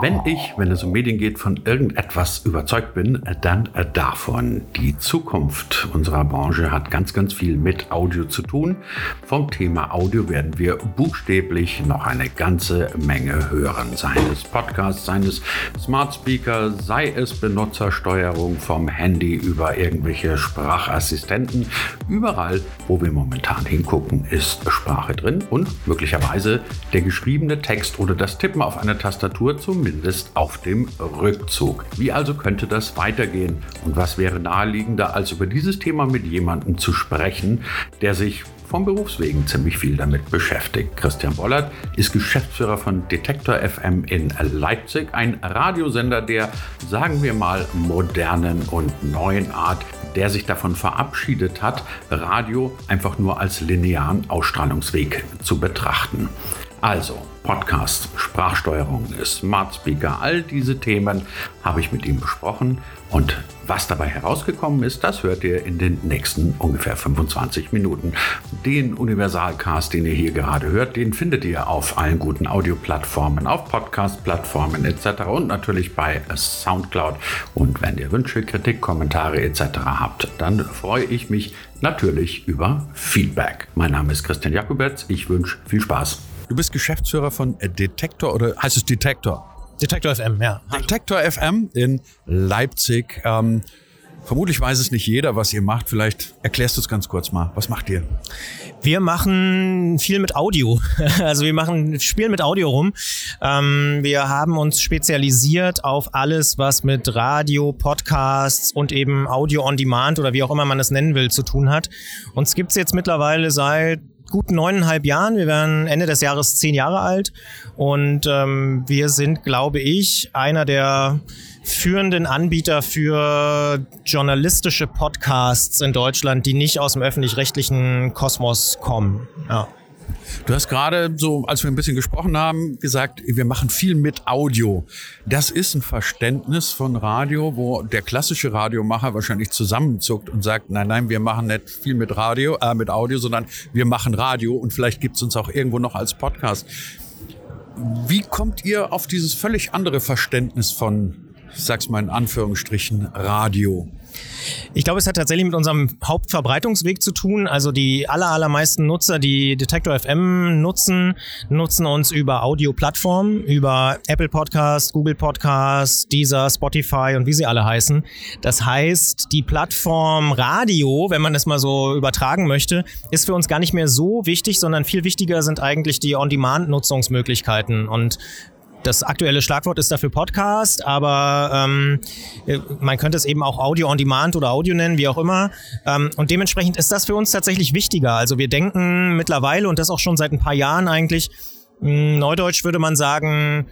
Wenn ich, wenn es um Medien geht, von irgendetwas überzeugt bin, dann davon. Die Zukunft unserer Branche hat ganz, ganz viel mit Audio zu tun. Vom Thema Audio werden wir buchstäblich noch eine ganze Menge hören. Seien es Podcasts, seien es Smart Speaker, sei es Benutzersteuerung vom Handy über irgendwelche Sprachassistenten. Überall, wo wir momentan hingucken, ist Sprache drin und möglicherweise der geschriebene Text oder das Tippen auf einer Tastatur zum zumindest auf dem Rückzug. Wie also könnte das weitergehen? Und was wäre naheliegender, als über dieses Thema mit jemandem zu sprechen, der sich vom Berufswegen ziemlich viel damit beschäftigt. Christian Bollert ist Geschäftsführer von Detektor FM in Leipzig, ein Radiosender der, sagen wir mal, modernen und neuen Art, der sich davon verabschiedet hat, Radio einfach nur als linearen Ausstrahlungsweg zu betrachten. Also, Podcast, Sprachsteuerung, Smart Speaker, all diese Themen habe ich mit ihm besprochen. Und was dabei herausgekommen ist, das hört ihr in den nächsten ungefähr 25 Minuten. Den Universalcast, den ihr hier gerade hört, den findet ihr auf allen guten Audioplattformen, auf Podcast-Plattformen etc. und natürlich bei Soundcloud. Und wenn ihr Wünsche, Kritik, Kommentare etc. habt, dann freue ich mich natürlich über Feedback. Mein Name ist Christian Jakubetz. Ich wünsche viel Spaß. Du bist Geschäftsführer von Detektor oder heißt es Detektor? Detektor FM, ja. Detektor FM in Leipzig. Ähm, vermutlich weiß es nicht jeder, was ihr macht. Vielleicht erklärst du es ganz kurz mal. Was macht ihr? Wir machen viel mit Audio. Also wir machen spielen mit Audio rum. Ähm, wir haben uns spezialisiert auf alles, was mit Radio, Podcasts und eben Audio on Demand oder wie auch immer man es nennen will, zu tun hat. Uns gibt's jetzt mittlerweile seit gut neuneinhalb Jahren. Wir werden Ende des Jahres zehn Jahre alt und ähm, wir sind, glaube ich, einer der führenden Anbieter für journalistische Podcasts in Deutschland, die nicht aus dem öffentlich-rechtlichen Kosmos kommen. Ja. Du hast gerade so, als wir ein bisschen gesprochen haben, gesagt, wir machen viel mit Audio. Das ist ein Verständnis von Radio, wo der klassische Radiomacher wahrscheinlich zusammenzuckt und sagt, nein, nein, wir machen nicht viel mit Radio, äh, mit Audio, sondern wir machen Radio und vielleicht gibt's uns auch irgendwo noch als Podcast. Wie kommt ihr auf dieses völlig andere Verständnis von, ich sag's mal in Anführungsstrichen, Radio? Ich glaube, es hat tatsächlich mit unserem Hauptverbreitungsweg zu tun. Also die aller, allermeisten Nutzer, die Detector FM nutzen, nutzen uns über Audio-Plattformen, über Apple Podcast, Google Podcast, Deezer, Spotify und wie sie alle heißen. Das heißt, die Plattform Radio, wenn man es mal so übertragen möchte, ist für uns gar nicht mehr so wichtig, sondern viel wichtiger sind eigentlich die On-Demand-Nutzungsmöglichkeiten. Und das aktuelle Schlagwort ist dafür Podcast, aber ähm, man könnte es eben auch Audio on Demand oder Audio nennen, wie auch immer. Ähm, und dementsprechend ist das für uns tatsächlich wichtiger. Also wir denken mittlerweile und das auch schon seit ein paar Jahren eigentlich, hm, Neudeutsch würde man sagen,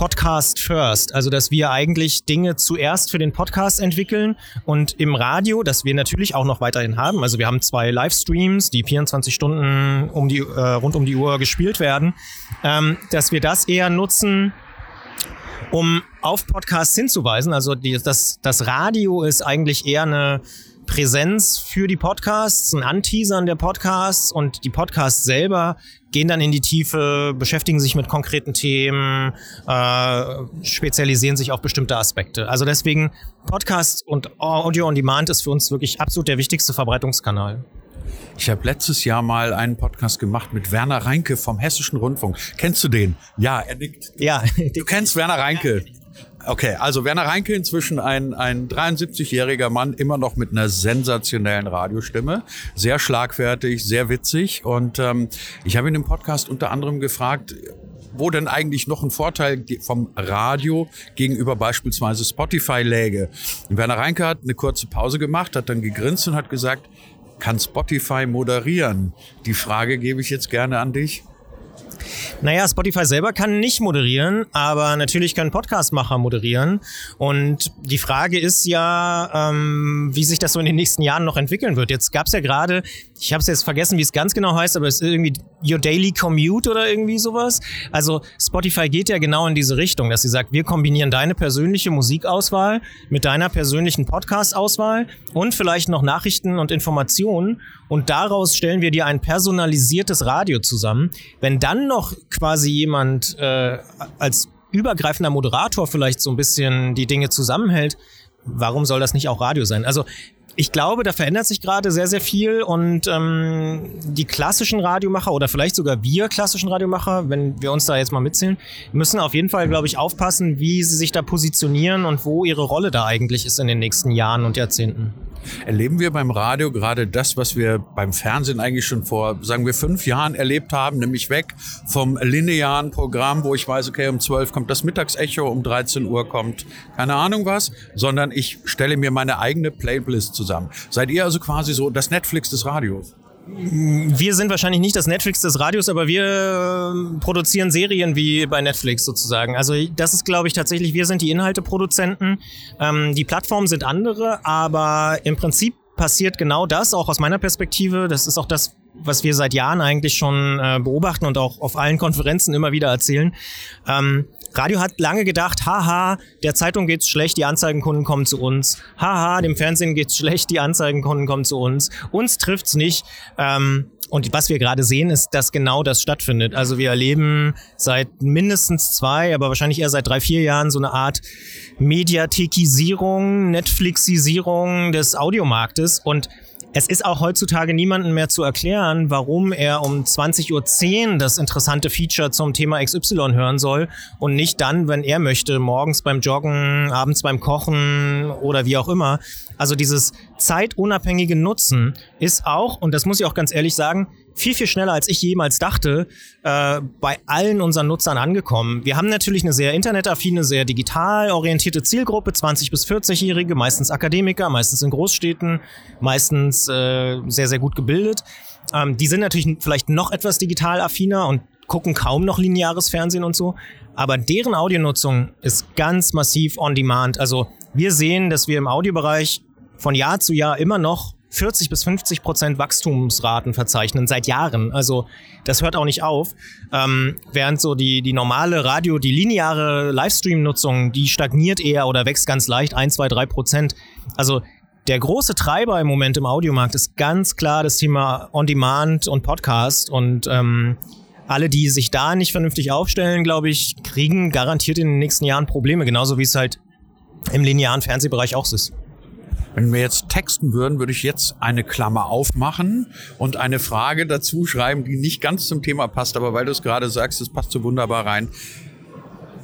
Podcast first. Also, dass wir eigentlich Dinge zuerst für den Podcast entwickeln und im Radio, das wir natürlich auch noch weiterhin haben. Also, wir haben zwei Livestreams, die 24 Stunden um die, äh, rund um die Uhr gespielt werden, ähm, dass wir das eher nutzen, um auf Podcasts hinzuweisen. Also, die, das, das Radio ist eigentlich eher eine Präsenz für die Podcasts, ein Anteasern der Podcasts und die Podcasts selber gehen dann in die Tiefe, beschäftigen sich mit konkreten Themen, äh, spezialisieren sich auf bestimmte Aspekte. Also deswegen Podcast und Audio on Demand ist für uns wirklich absolut der wichtigste Verbreitungskanal. Ich habe letztes Jahr mal einen Podcast gemacht mit Werner Reinke vom Hessischen Rundfunk. Kennst du den? Ja, er nickt. Ja. Du kennst Werner Reinke. Okay, also Werner Reinke inzwischen ein, ein 73-jähriger Mann, immer noch mit einer sensationellen Radiostimme, sehr schlagfertig, sehr witzig. Und ähm, ich habe ihn im Podcast unter anderem gefragt, wo denn eigentlich noch ein Vorteil vom Radio gegenüber beispielsweise Spotify läge. Und Werner Reinke hat eine kurze Pause gemacht, hat dann gegrinst und hat gesagt, kann Spotify moderieren? Die Frage gebe ich jetzt gerne an dich. Naja, Spotify selber kann nicht moderieren, aber natürlich können Podcastmacher moderieren. Und die Frage ist ja, ähm, wie sich das so in den nächsten Jahren noch entwickeln wird. Jetzt gab es ja gerade, ich habe es jetzt vergessen, wie es ganz genau heißt, aber es ist irgendwie Your Daily Commute oder irgendwie sowas. Also Spotify geht ja genau in diese Richtung, dass sie sagt, wir kombinieren deine persönliche Musikauswahl mit deiner persönlichen Podcast-Auswahl und vielleicht noch Nachrichten und Informationen und daraus stellen wir dir ein personalisiertes Radio zusammen. Wenn dann noch quasi jemand äh, als übergreifender Moderator vielleicht so ein bisschen die Dinge zusammenhält, warum soll das nicht auch Radio sein? Also ich glaube, da verändert sich gerade sehr, sehr viel und ähm, die klassischen Radiomacher oder vielleicht sogar wir klassischen Radiomacher, wenn wir uns da jetzt mal mitzählen, müssen auf jeden Fall, glaube ich, aufpassen, wie sie sich da positionieren und wo ihre Rolle da eigentlich ist in den nächsten Jahren und Jahrzehnten. Erleben wir beim Radio gerade das, was wir beim Fernsehen eigentlich schon vor, sagen wir, fünf Jahren erlebt haben, nämlich weg vom linearen Programm, wo ich weiß, okay, um 12 kommt das Mittagsecho, um 13 Uhr kommt keine Ahnung was, sondern ich stelle mir meine eigene Playlist zusammen. Seid ihr also quasi so das Netflix des Radios? Wir sind wahrscheinlich nicht das Netflix des Radios, aber wir äh, produzieren Serien wie bei Netflix sozusagen. Also das ist, glaube ich, tatsächlich, wir sind die Inhalteproduzenten. Ähm, die Plattformen sind andere, aber im Prinzip passiert genau das, auch aus meiner Perspektive. Das ist auch das, was wir seit Jahren eigentlich schon äh, beobachten und auch auf allen Konferenzen immer wieder erzählen. Ähm, Radio hat lange gedacht, haha, der Zeitung geht's schlecht, die Anzeigenkunden kommen zu uns. Haha, dem Fernsehen geht's schlecht, die Anzeigenkunden kommen zu uns. Uns trifft's nicht. Ähm, und was wir gerade sehen, ist, dass genau das stattfindet. Also wir erleben seit mindestens zwei, aber wahrscheinlich eher seit drei, vier Jahren so eine Art Mediathekisierung, Netflixisierung des Audiomarktes. Und es ist auch heutzutage niemandem mehr zu erklären, warum er um 20.10 Uhr das interessante Feature zum Thema XY hören soll und nicht dann, wenn er möchte, morgens beim Joggen, abends beim Kochen oder wie auch immer. Also dieses zeitunabhängige Nutzen ist auch, und das muss ich auch ganz ehrlich sagen, viel, viel schneller, als ich jemals dachte, äh, bei allen unseren Nutzern angekommen. Wir haben natürlich eine sehr internetaffine, sehr digital orientierte Zielgruppe, 20- bis 40-Jährige, meistens Akademiker, meistens in Großstädten, meistens äh, sehr, sehr gut gebildet. Ähm, die sind natürlich vielleicht noch etwas digital affiner und gucken kaum noch lineares Fernsehen und so. Aber deren Audionutzung ist ganz massiv on demand. Also wir sehen, dass wir im Audiobereich von Jahr zu Jahr immer noch 40 bis 50 Prozent Wachstumsraten verzeichnen seit Jahren. Also das hört auch nicht auf. Ähm, während so die, die normale Radio, die lineare Livestream-Nutzung, die stagniert eher oder wächst ganz leicht, 1, 2, 3 Prozent. Also der große Treiber im Moment im Audiomarkt ist ganz klar das Thema On-Demand und Podcast. Und ähm, alle, die sich da nicht vernünftig aufstellen, glaube ich, kriegen garantiert in den nächsten Jahren Probleme, genauso wie es halt im linearen Fernsehbereich auch ist. Wenn wir jetzt texten würden, würde ich jetzt eine Klammer aufmachen und eine Frage dazu schreiben, die nicht ganz zum Thema passt, aber weil du es gerade sagst, es passt so wunderbar rein.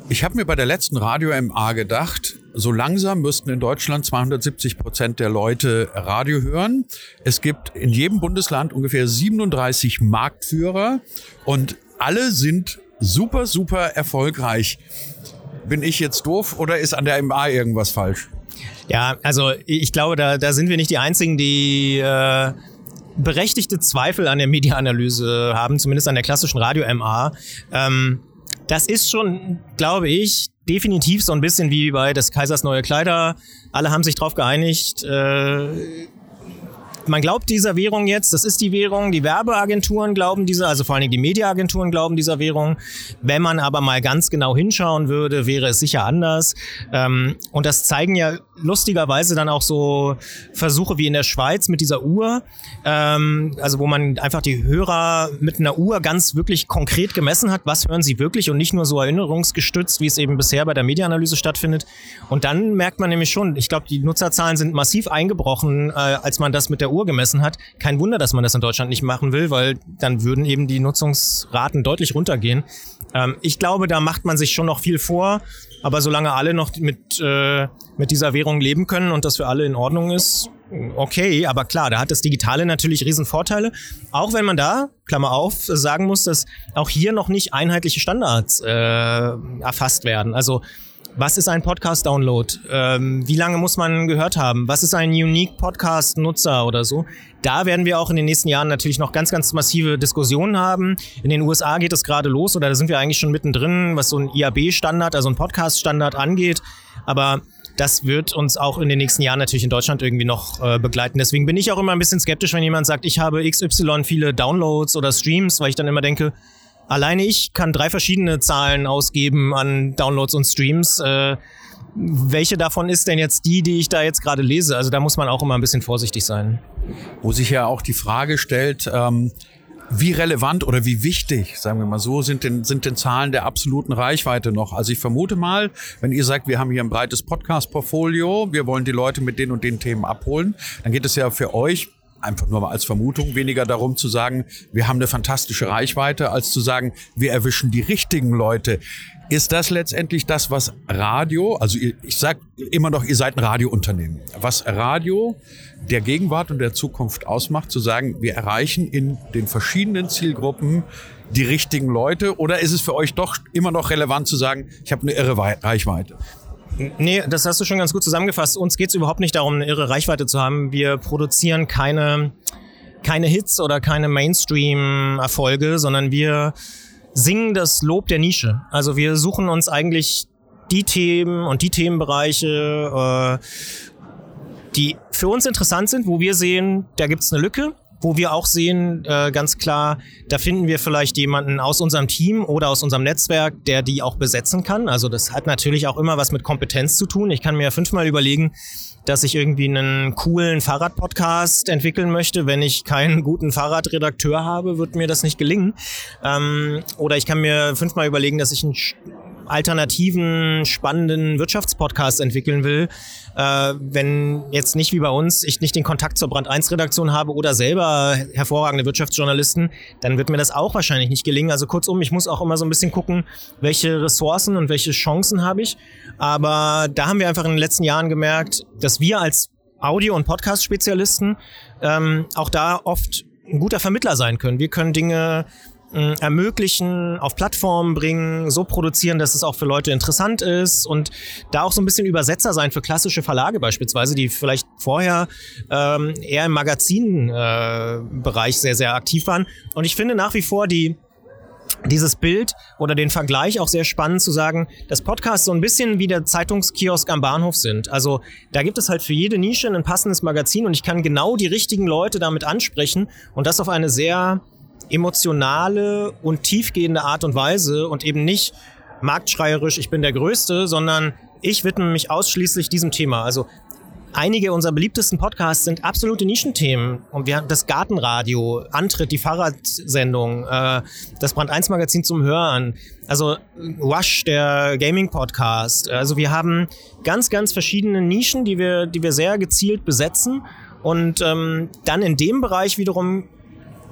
Ich habe mir bei der letzten Radio MA gedacht, so langsam müssten in Deutschland 270 Prozent der Leute Radio hören. Es gibt in jedem Bundesland ungefähr 37 Marktführer und alle sind super, super erfolgreich. Bin ich jetzt doof oder ist an der MA irgendwas falsch? Ja, also ich glaube, da, da sind wir nicht die Einzigen, die äh, berechtigte Zweifel an der Mediaanalyse haben, zumindest an der klassischen Radio-MA. Ähm, das ist schon, glaube ich, definitiv so ein bisschen wie bei des Kaisers neue Kleider. Alle haben sich darauf geeinigt. Äh, man glaubt dieser Währung jetzt, das ist die Währung, die Werbeagenturen glauben dieser, also vor allen Dingen die Mediaagenturen glauben dieser Währung. Wenn man aber mal ganz genau hinschauen würde, wäre es sicher anders. Ähm, und das zeigen ja lustigerweise dann auch so Versuche wie in der Schweiz mit dieser Uhr, ähm, also wo man einfach die Hörer mit einer Uhr ganz wirklich konkret gemessen hat, was hören sie wirklich und nicht nur so erinnerungsgestützt, wie es eben bisher bei der Mediaanalyse stattfindet. Und dann merkt man nämlich schon, ich glaube, die Nutzerzahlen sind massiv eingebrochen, äh, als man das mit der Uhr gemessen hat. Kein Wunder, dass man das in Deutschland nicht machen will, weil dann würden eben die Nutzungsraten deutlich runtergehen. Ähm, ich glaube, da macht man sich schon noch viel vor. Aber solange alle noch mit, äh, mit dieser Währung leben können und das für alle in Ordnung ist, okay. Aber klar, da hat das Digitale natürlich Riesenvorteile. Auch wenn man da, Klammer auf, sagen muss, dass auch hier noch nicht einheitliche Standards äh, erfasst werden. Also was ist ein Podcast-Download? Ähm, wie lange muss man gehört haben? Was ist ein Unique Podcast-Nutzer oder so? Da werden wir auch in den nächsten Jahren natürlich noch ganz, ganz massive Diskussionen haben. In den USA geht es gerade los oder da sind wir eigentlich schon mittendrin, was so ein IAB-Standard, also ein Podcast-Standard angeht. Aber das wird uns auch in den nächsten Jahren natürlich in Deutschland irgendwie noch äh, begleiten. Deswegen bin ich auch immer ein bisschen skeptisch, wenn jemand sagt, ich habe XY viele Downloads oder Streams, weil ich dann immer denke, Alleine ich kann drei verschiedene Zahlen ausgeben an Downloads und Streams. Äh, welche davon ist denn jetzt die, die ich da jetzt gerade lese? Also da muss man auch immer ein bisschen vorsichtig sein. Wo sich ja auch die Frage stellt, ähm, Wie relevant oder wie wichtig, sagen wir mal so, sind denn, sind denn Zahlen der absoluten Reichweite noch? Also ich vermute mal, wenn ihr sagt, wir haben hier ein breites Podcast-Portfolio, wir wollen die Leute mit den und den Themen abholen, dann geht es ja für euch einfach nur mal als Vermutung, weniger darum zu sagen, wir haben eine fantastische Reichweite, als zu sagen, wir erwischen die richtigen Leute. Ist das letztendlich das, was Radio, also ich sage immer noch, ihr seid ein Radiounternehmen, was Radio der Gegenwart und der Zukunft ausmacht, zu sagen, wir erreichen in den verschiedenen Zielgruppen die richtigen Leute oder ist es für euch doch immer noch relevant zu sagen, ich habe eine irre Reichweite? Nee, das hast du schon ganz gut zusammengefasst. Uns geht es überhaupt nicht darum, eine irre Reichweite zu haben. Wir produzieren keine, keine Hits oder keine Mainstream-Erfolge, sondern wir singen das Lob der Nische. Also wir suchen uns eigentlich die Themen und die Themenbereiche, äh, die für uns interessant sind, wo wir sehen, da gibt's eine Lücke wo wir auch sehen, äh, ganz klar, da finden wir vielleicht jemanden aus unserem Team oder aus unserem Netzwerk, der die auch besetzen kann. Also das hat natürlich auch immer was mit Kompetenz zu tun. Ich kann mir fünfmal überlegen, dass ich irgendwie einen coolen Fahrradpodcast entwickeln möchte. Wenn ich keinen guten Fahrradredakteur habe, wird mir das nicht gelingen. Ähm, oder ich kann mir fünfmal überlegen, dass ich einen alternativen, spannenden Wirtschaftspodcast entwickeln will, äh, wenn jetzt nicht wie bei uns ich nicht den Kontakt zur Brand 1 Redaktion habe oder selber hervorragende Wirtschaftsjournalisten, dann wird mir das auch wahrscheinlich nicht gelingen. Also kurzum, ich muss auch immer so ein bisschen gucken, welche Ressourcen und welche Chancen habe ich. Aber da haben wir einfach in den letzten Jahren gemerkt, dass wir als Audio- und Podcast-Spezialisten ähm, auch da oft ein guter Vermittler sein können. Wir können Dinge ermöglichen, auf Plattformen bringen, so produzieren, dass es auch für Leute interessant ist und da auch so ein bisschen Übersetzer sein für klassische Verlage beispielsweise, die vielleicht vorher ähm, eher im Magazinbereich äh, sehr, sehr aktiv waren. Und ich finde nach wie vor die dieses Bild oder den Vergleich auch sehr spannend zu sagen, dass Podcasts so ein bisschen wie der Zeitungskiosk am Bahnhof sind. Also da gibt es halt für jede Nische ein passendes Magazin und ich kann genau die richtigen Leute damit ansprechen und das auf eine sehr emotionale und tiefgehende Art und Weise und eben nicht marktschreierisch, ich bin der Größte, sondern ich widme mich ausschließlich diesem Thema. Also einige unserer beliebtesten Podcasts sind absolute Nischenthemen. Und wir haben das Gartenradio, Antritt, die Fahrradsendung, äh, das Brand 1 Magazin zum Hören, also Wash, der Gaming Podcast. Also wir haben ganz, ganz verschiedene Nischen, die wir, die wir sehr gezielt besetzen. Und ähm, dann in dem Bereich wiederum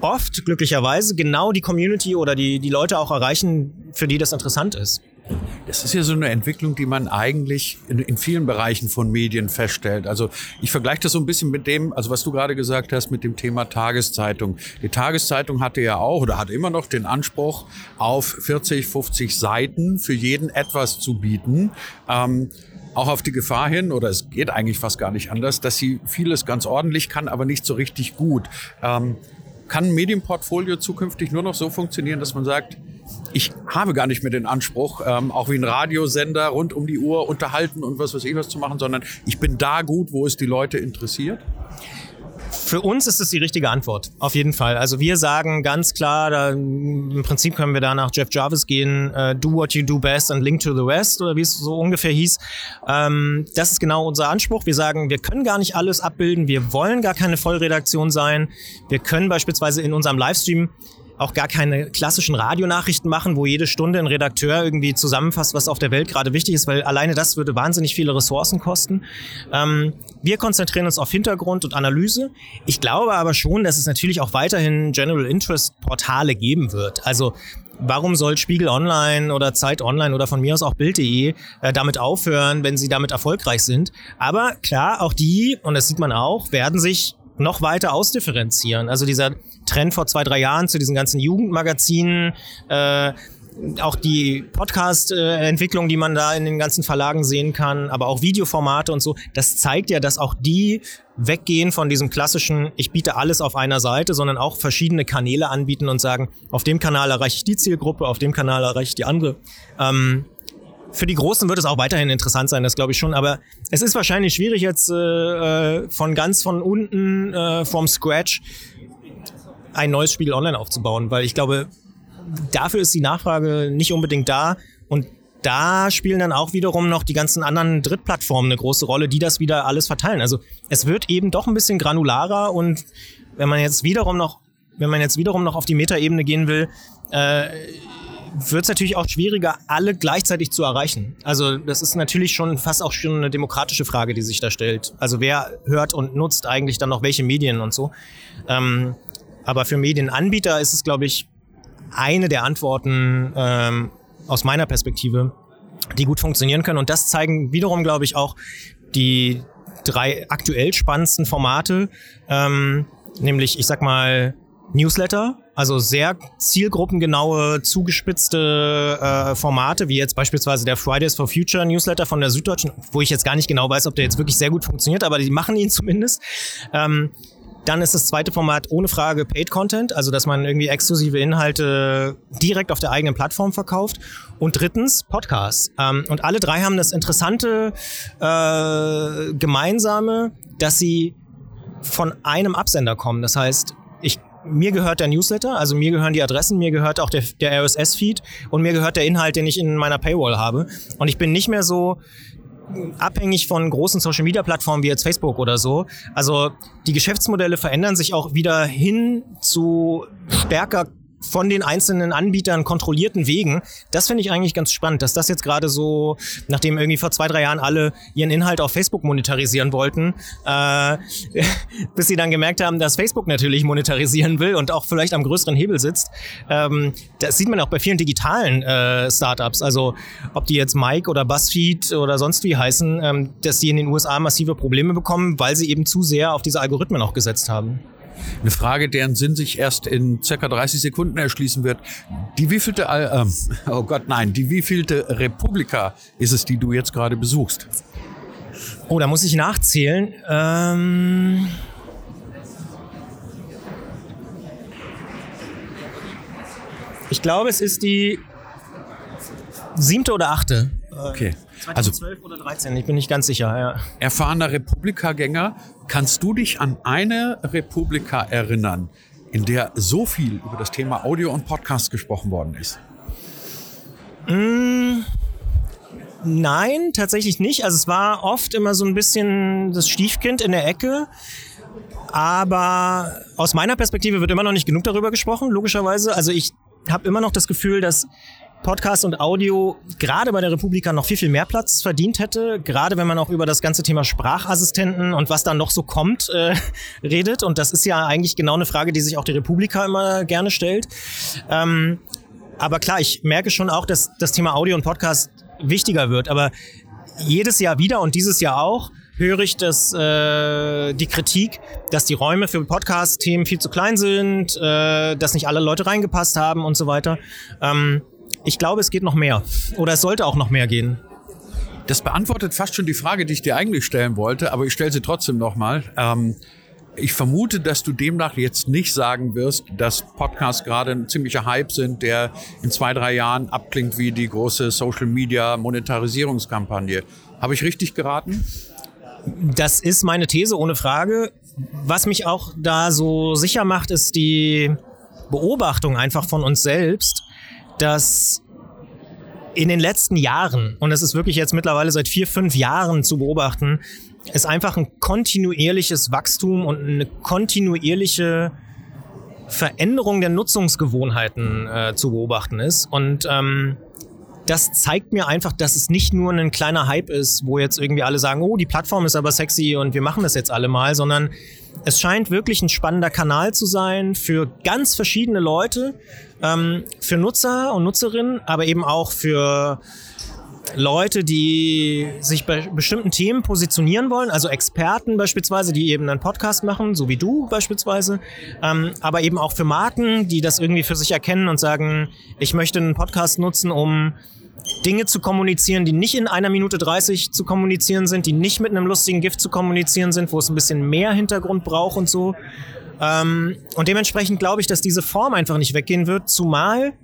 oft glücklicherweise genau die Community oder die, die Leute auch erreichen, für die das interessant ist. Das ist ja so eine Entwicklung, die man eigentlich in, in, vielen Bereichen von Medien feststellt. Also ich vergleiche das so ein bisschen mit dem, also was du gerade gesagt hast, mit dem Thema Tageszeitung. Die Tageszeitung hatte ja auch oder hat immer noch den Anspruch, auf 40, 50 Seiten für jeden etwas zu bieten. Ähm, auch auf die Gefahr hin, oder es geht eigentlich fast gar nicht anders, dass sie vieles ganz ordentlich kann, aber nicht so richtig gut. Ähm, kann ein Medienportfolio zukünftig nur noch so funktionieren, dass man sagt, ich habe gar nicht mehr den Anspruch, ähm, auch wie ein Radiosender rund um die Uhr unterhalten und was weiß ich was zu machen, sondern ich bin da gut, wo es die Leute interessiert? Für uns ist es die richtige Antwort, auf jeden Fall. Also wir sagen ganz klar, da, im Prinzip können wir da nach Jeff Jarvis gehen, uh, do what you do best and link to the rest, oder wie es so ungefähr hieß. Ähm, das ist genau unser Anspruch. Wir sagen, wir können gar nicht alles abbilden, wir wollen gar keine Vollredaktion sein. Wir können beispielsweise in unserem Livestream auch gar keine klassischen Radionachrichten machen, wo jede Stunde ein Redakteur irgendwie zusammenfasst, was auf der Welt gerade wichtig ist, weil alleine das würde wahnsinnig viele Ressourcen kosten. Ähm, wir konzentrieren uns auf Hintergrund und Analyse. Ich glaube aber schon, dass es natürlich auch weiterhin General Interest Portale geben wird. Also Warum soll Spiegel Online oder Zeit Online oder von mir aus auch Bild.de äh, damit aufhören, wenn sie damit erfolgreich sind? Aber klar, auch die, und das sieht man auch, werden sich noch weiter ausdifferenzieren. Also dieser Trend vor zwei, drei Jahren zu diesen ganzen Jugendmagazinen, äh, auch die Podcast-Entwicklung, die man da in den ganzen Verlagen sehen kann, aber auch Videoformate und so, das zeigt ja, dass auch die weggehen von diesem klassischen, ich biete alles auf einer Seite, sondern auch verschiedene Kanäle anbieten und sagen, auf dem Kanal erreiche ich die Zielgruppe, auf dem Kanal erreiche ich die andere. Ähm, für die Großen wird es auch weiterhin interessant sein, das glaube ich schon. Aber es ist wahrscheinlich schwierig jetzt äh, äh, von ganz von unten äh, vom Scratch ein neues Spiel online aufzubauen, weil ich glaube, dafür ist die Nachfrage nicht unbedingt da und da spielen dann auch wiederum noch die ganzen anderen Drittplattformen eine große Rolle, die das wieder alles verteilen. Also es wird eben doch ein bisschen granularer und wenn man jetzt wiederum noch wenn man jetzt wiederum noch auf die Metaebene gehen will, äh, wird es natürlich auch schwieriger, alle gleichzeitig zu erreichen. Also das ist natürlich schon fast auch schon eine demokratische Frage, die sich da stellt. Also wer hört und nutzt eigentlich dann noch welche Medien und so. Ähm, aber für Medienanbieter ist es, glaube ich, eine der Antworten ähm, aus meiner Perspektive, die gut funktionieren können. Und das zeigen wiederum, glaube ich, auch die drei aktuell spannendsten Formate, ähm, nämlich, ich sag mal, Newsletter, also sehr zielgruppengenaue, zugespitzte äh, Formate, wie jetzt beispielsweise der Fridays for Future Newsletter von der Süddeutschen, wo ich jetzt gar nicht genau weiß, ob der jetzt wirklich sehr gut funktioniert, aber die machen ihn zumindest. Ähm, dann ist das zweite Format ohne Frage Paid Content, also dass man irgendwie exklusive Inhalte direkt auf der eigenen Plattform verkauft. Und drittens Podcasts. Ähm, und alle drei haben das interessante äh, gemeinsame, dass sie von einem Absender kommen. Das heißt, ich mir gehört der Newsletter, also mir gehören die Adressen, mir gehört auch der, der RSS-Feed und mir gehört der Inhalt, den ich in meiner Paywall habe. Und ich bin nicht mehr so abhängig von großen Social-Media-Plattformen wie jetzt Facebook oder so. Also die Geschäftsmodelle verändern sich auch wieder hin zu stärker von den einzelnen Anbietern kontrollierten Wegen. Das finde ich eigentlich ganz spannend, dass das jetzt gerade so, nachdem irgendwie vor zwei, drei Jahren alle ihren Inhalt auf Facebook monetarisieren wollten, äh, bis sie dann gemerkt haben, dass Facebook natürlich monetarisieren will und auch vielleicht am größeren Hebel sitzt. Ähm, das sieht man auch bei vielen digitalen äh, Startups. Also ob die jetzt Mike oder BuzzFeed oder sonst wie heißen, ähm, dass die in den USA massive Probleme bekommen, weil sie eben zu sehr auf diese Algorithmen auch gesetzt haben. Eine Frage, deren Sinn sich erst in circa 30 Sekunden erschließen wird. Die wievielte, äh, oh Gott, nein, die wievielte Republika ist es, die du jetzt gerade besuchst? Oh, da muss ich nachzählen. Ähm ich glaube, es ist die siebte oder achte. Okay. 2012 also, oder 13, ich bin nicht ganz sicher. Ja. Erfahrener Republika-Gänger, kannst du dich an eine Republika erinnern, in der so viel über das Thema Audio und Podcast gesprochen worden ist? Mm, nein, tatsächlich nicht. Also es war oft immer so ein bisschen das Stiefkind in der Ecke. Aber aus meiner Perspektive wird immer noch nicht genug darüber gesprochen, logischerweise. Also ich habe immer noch das Gefühl, dass Podcast und Audio gerade bei der Republika noch viel, viel mehr Platz verdient hätte. Gerade wenn man auch über das ganze Thema Sprachassistenten und was dann noch so kommt, äh, redet. Und das ist ja eigentlich genau eine Frage, die sich auch die Republika immer gerne stellt. Ähm, aber klar, ich merke schon auch, dass das Thema Audio und Podcast wichtiger wird. Aber jedes Jahr wieder und dieses Jahr auch höre ich das, äh, die Kritik, dass die Räume für Podcast-Themen viel zu klein sind, äh, dass nicht alle Leute reingepasst haben und so weiter. Ähm, ich glaube, es geht noch mehr. Oder es sollte auch noch mehr gehen. Das beantwortet fast schon die Frage, die ich dir eigentlich stellen wollte, aber ich stelle sie trotzdem nochmal. Ähm, ich vermute, dass du demnach jetzt nicht sagen wirst, dass Podcasts gerade ein ziemlicher Hype sind, der in zwei, drei Jahren abklingt wie die große Social Media Monetarisierungskampagne. Habe ich richtig geraten? Das ist meine These, ohne Frage. Was mich auch da so sicher macht, ist die Beobachtung einfach von uns selbst, dass in den letzten Jahren, und es ist wirklich jetzt mittlerweile seit vier, fünf Jahren zu beobachten, ist einfach ein kontinuierliches Wachstum und eine kontinuierliche Veränderung der Nutzungsgewohnheiten äh, zu beobachten ist. Und ähm, das zeigt mir einfach, dass es nicht nur ein kleiner Hype ist, wo jetzt irgendwie alle sagen, oh, die Plattform ist aber sexy und wir machen das jetzt alle mal, sondern es scheint wirklich ein spannender Kanal zu sein für ganz verschiedene Leute, ähm, für Nutzer und Nutzerinnen, aber eben auch für Leute, die sich bei bestimmten Themen positionieren wollen, also Experten beispielsweise, die eben einen Podcast machen, so wie du beispielsweise, ähm, aber eben auch für Marken, die das irgendwie für sich erkennen und sagen, ich möchte einen Podcast nutzen, um Dinge zu kommunizieren, die nicht in einer Minute 30 zu kommunizieren sind, die nicht mit einem lustigen Gift zu kommunizieren sind, wo es ein bisschen mehr Hintergrund braucht und so. Ähm, und dementsprechend glaube ich, dass diese Form einfach nicht weggehen wird, zumal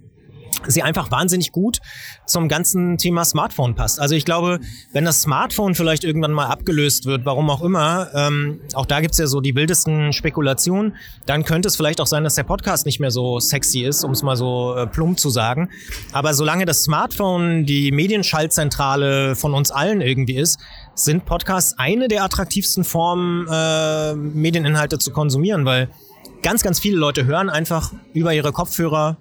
sie einfach wahnsinnig gut zum ganzen Thema Smartphone passt. Also ich glaube, wenn das Smartphone vielleicht irgendwann mal abgelöst wird, warum auch immer, ähm, auch da gibt's ja so die wildesten Spekulationen, dann könnte es vielleicht auch sein, dass der Podcast nicht mehr so sexy ist, um es mal so äh, plump zu sagen. Aber solange das Smartphone die Medienschaltzentrale von uns allen irgendwie ist, sind Podcasts eine der attraktivsten Formen, äh, Medieninhalte zu konsumieren, weil ganz, ganz viele Leute hören einfach über ihre Kopfhörer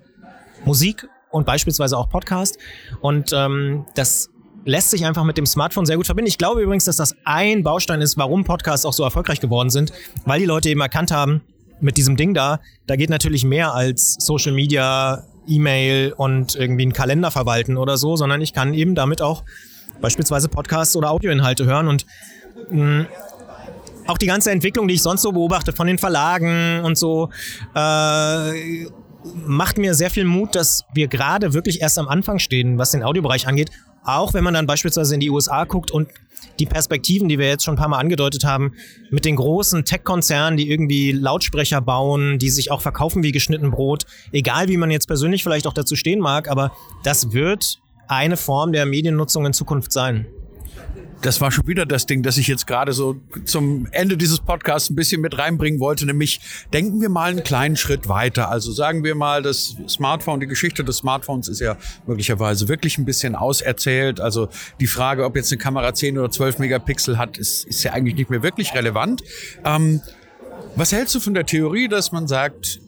Musik und beispielsweise auch Podcast. Und ähm, das lässt sich einfach mit dem Smartphone sehr gut verbinden. Ich glaube übrigens, dass das ein Baustein ist, warum Podcasts auch so erfolgreich geworden sind, weil die Leute eben erkannt haben, mit diesem Ding da, da geht natürlich mehr als Social Media, E-Mail und irgendwie einen Kalender verwalten oder so, sondern ich kann eben damit auch beispielsweise Podcasts oder Audioinhalte hören und mh, auch die ganze Entwicklung, die ich sonst so beobachte von den Verlagen und so, äh, macht mir sehr viel Mut, dass wir gerade wirklich erst am Anfang stehen, was den Audiobereich angeht. Auch wenn man dann beispielsweise in die USA guckt und die Perspektiven, die wir jetzt schon ein paar Mal angedeutet haben, mit den großen Tech-Konzernen, die irgendwie Lautsprecher bauen, die sich auch verkaufen wie geschnitten Brot, egal wie man jetzt persönlich vielleicht auch dazu stehen mag, aber das wird eine Form der Mediennutzung in Zukunft sein das war schon wieder das Ding, das ich jetzt gerade so zum Ende dieses Podcasts ein bisschen mit reinbringen wollte, nämlich denken wir mal einen kleinen Schritt weiter. Also sagen wir mal, das Smartphone, die Geschichte des Smartphones ist ja möglicherweise wirklich ein bisschen auserzählt. Also die Frage, ob jetzt eine Kamera 10 oder 12 Megapixel hat, ist, ist ja eigentlich nicht mehr wirklich relevant. Ähm, was hältst du von der Theorie, dass man sagt,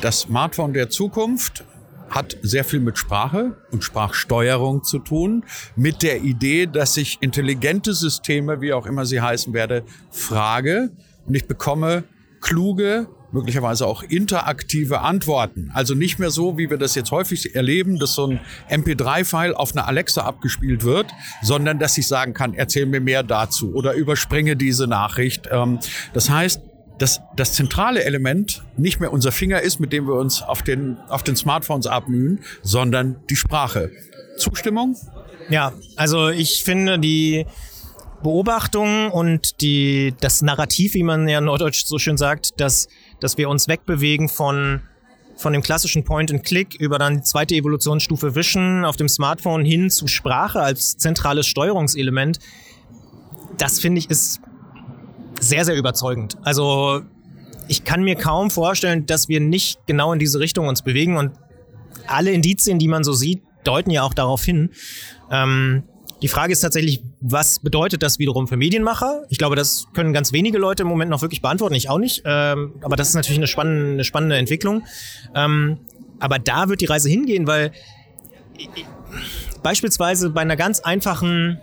das Smartphone der Zukunft hat sehr viel mit Sprache und Sprachsteuerung zu tun, mit der Idee, dass ich intelligente Systeme, wie auch immer sie heißen werde, frage und ich bekomme kluge, möglicherweise auch interaktive Antworten. Also nicht mehr so, wie wir das jetzt häufig erleben, dass so ein MP3-File auf einer Alexa abgespielt wird, sondern dass ich sagen kann, erzähl mir mehr dazu oder überspringe diese Nachricht. Ähm, das heißt, dass das zentrale Element nicht mehr unser Finger ist, mit dem wir uns auf den, auf den Smartphones abmühen, sondern die Sprache. Zustimmung? Ja, also ich finde die Beobachtung und die, das Narrativ, wie man ja norddeutsch so schön sagt, dass, dass wir uns wegbewegen von von dem klassischen Point-and-Click über dann die zweite Evolutionsstufe Vision auf dem Smartphone hin zu Sprache als zentrales Steuerungselement, das finde ich ist sehr, sehr überzeugend. Also ich kann mir kaum vorstellen, dass wir nicht genau in diese Richtung uns bewegen und alle Indizien, die man so sieht, deuten ja auch darauf hin. Ähm, die Frage ist tatsächlich, was bedeutet das wiederum für Medienmacher? Ich glaube, das können ganz wenige Leute im Moment noch wirklich beantworten, ich auch nicht. Ähm, aber das ist natürlich eine spannende, eine spannende Entwicklung. Ähm, aber da wird die Reise hingehen, weil beispielsweise bei einer ganz einfachen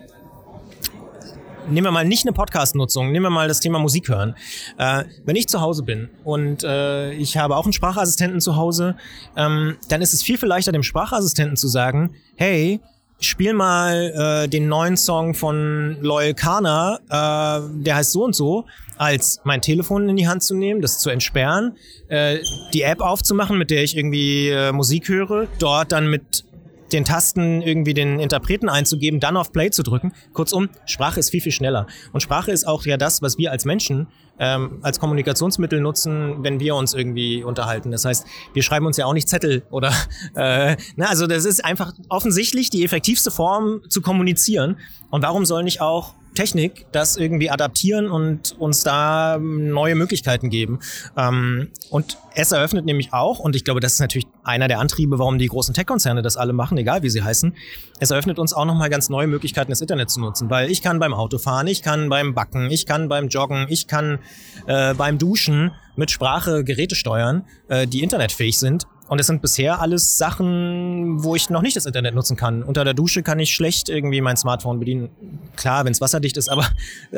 nehmen wir mal nicht eine Podcast-Nutzung, nehmen wir mal das Thema Musik hören. Äh, wenn ich zu Hause bin und äh, ich habe auch einen Sprachassistenten zu Hause, ähm, dann ist es viel, viel leichter, dem Sprachassistenten zu sagen, hey, spiel mal äh, den neuen Song von Loyal Kana, äh, der heißt so und so, als mein Telefon in die Hand zu nehmen, das zu entsperren, äh, die App aufzumachen, mit der ich irgendwie äh, Musik höre, dort dann mit den Tasten irgendwie den Interpreten einzugeben, dann auf Play zu drücken. Kurzum, Sprache ist viel, viel schneller. Und Sprache ist auch ja das, was wir als Menschen ähm, als Kommunikationsmittel nutzen, wenn wir uns irgendwie unterhalten. Das heißt, wir schreiben uns ja auch nicht Zettel oder äh, na, also das ist einfach offensichtlich die effektivste Form zu kommunizieren. Und warum soll nicht auch Technik das irgendwie adaptieren und uns da neue Möglichkeiten geben. Ähm, und es eröffnet nämlich auch, und ich glaube, das ist natürlich einer der Antriebe, warum die großen Tech-Konzerne das alle machen, egal wie sie heißen, es eröffnet uns auch nochmal ganz neue Möglichkeiten, das Internet zu nutzen, weil ich kann beim Autofahren, ich kann beim Backen, ich kann beim Joggen, ich kann äh, beim Duschen mit Sprache Geräte steuern, äh, die internetfähig sind und es sind bisher alles Sachen, wo ich noch nicht das Internet nutzen kann. Unter der Dusche kann ich schlecht irgendwie mein Smartphone bedienen. Klar, wenn es wasserdicht ist, aber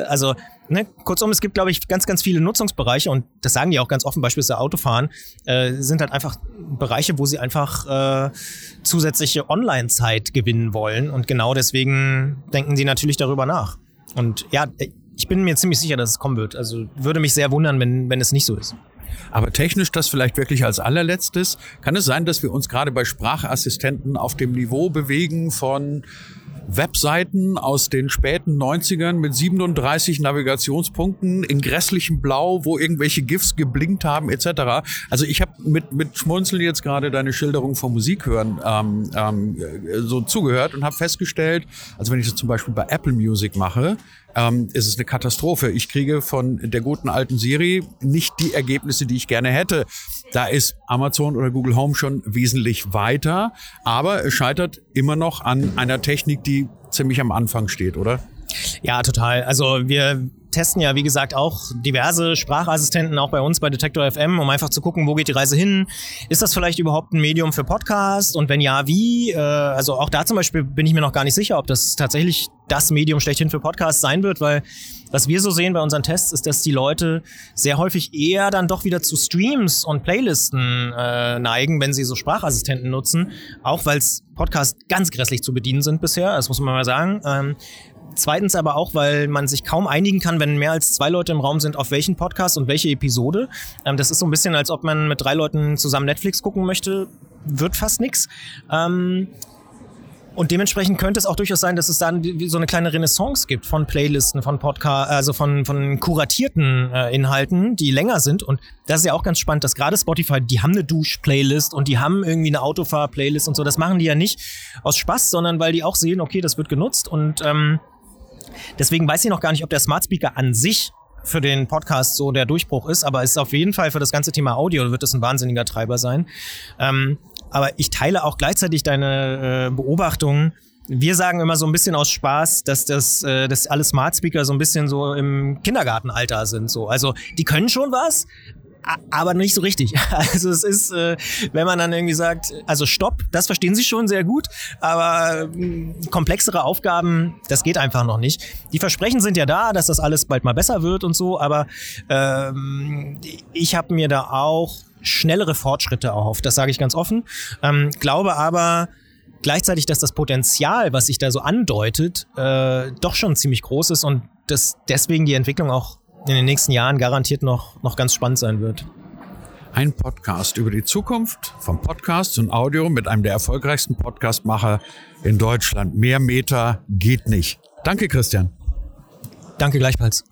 also, ne, kurzum, es gibt, glaube ich, ganz, ganz viele Nutzungsbereiche und das sagen die auch ganz offen, beispielsweise Autofahren, äh, sind halt einfach Bereiche, wo sie einfach äh, zusätzliche Online-Zeit gewinnen wollen. Und genau deswegen denken sie natürlich darüber nach. Und ja, ich bin mir ziemlich sicher, dass es kommen wird. Also würde mich sehr wundern, wenn, wenn es nicht so ist. Aber technisch das vielleicht wirklich als allerletztes. Kann es sein, dass wir uns gerade bei Sprachassistenten auf dem Niveau bewegen von Webseiten aus den späten 90ern mit 37 Navigationspunkten in grässlichem Blau, wo irgendwelche GIFs geblinkt haben etc. Also ich habe mit, mit Schmunzeln jetzt gerade deine Schilderung vom Musikhören ähm, ähm, so zugehört und habe festgestellt, also wenn ich das zum Beispiel bei Apple Music mache, ähm, ist es eine Katastrophe. Ich kriege von der guten alten Siri nicht die Ergebnisse, die ich gerne hätte. Da ist Amazon oder Google Home schon wesentlich weiter, aber es scheitert immer noch an einer Technik, die ziemlich am Anfang steht, oder? Ja, total. Also wir testen ja, wie gesagt, auch diverse Sprachassistenten auch bei uns bei Detektor FM, um einfach zu gucken, wo geht die Reise hin. Ist das vielleicht überhaupt ein Medium für Podcast? Und wenn ja, wie? Äh, also auch da zum Beispiel bin ich mir noch gar nicht sicher, ob das tatsächlich das Medium schlechthin für Podcasts sein wird, weil was wir so sehen bei unseren Tests ist, dass die Leute sehr häufig eher dann doch wieder zu Streams und Playlisten äh, neigen, wenn sie so Sprachassistenten nutzen, auch weil Podcasts ganz grässlich zu bedienen sind bisher, das muss man mal sagen. Ähm, Zweitens aber auch, weil man sich kaum einigen kann, wenn mehr als zwei Leute im Raum sind, auf welchen Podcast und welche Episode. Ähm, das ist so ein bisschen, als ob man mit drei Leuten zusammen Netflix gucken möchte. Wird fast nix. Ähm, und dementsprechend könnte es auch durchaus sein, dass es dann so eine kleine Renaissance gibt von Playlisten, von Podcast, also von, von kuratierten äh, Inhalten, die länger sind. Und das ist ja auch ganz spannend, dass gerade Spotify, die haben eine Dusch-Playlist und die haben irgendwie eine Autofahr-Playlist und so. Das machen die ja nicht aus Spaß, sondern weil die auch sehen, okay, das wird genutzt und ähm, Deswegen weiß ich noch gar nicht, ob der Smart Speaker an sich für den Podcast so der Durchbruch ist, aber es ist auf jeden Fall für das ganze Thema Audio wird es ein wahnsinniger Treiber sein. Ähm, aber ich teile auch gleichzeitig deine äh, Beobachtungen. Wir sagen immer so ein bisschen aus Spaß, dass das, äh, dass alle Smart Speaker so ein bisschen so im Kindergartenalter sind. So, also die können schon was, aber nicht so richtig. Also es ist, äh, wenn man dann irgendwie sagt, also Stopp, das verstehen sie schon sehr gut, aber äh, komplexere Aufgaben, das geht einfach noch nicht. Die Versprechen sind ja da, dass das alles bald mal besser wird und so, aber ähm, ich habe mir da auch schnellere Fortschritte erhofft, das sage ich ganz offen. Ähm, glaube aber, gleichzeitig, dass das Potenzial, was sich da so andeutet, äh, doch schon ziemlich groß ist und dass deswegen die Entwicklung auch in den nächsten Jahren garantiert noch, noch ganz spannend sein wird. Ein Podcast über die Zukunft von Podcasts und Audio mit einem der erfolgreichsten Podcastmacher in Deutschland. Mehr Meter geht nicht. Danke, Christian. Danke gleichfalls.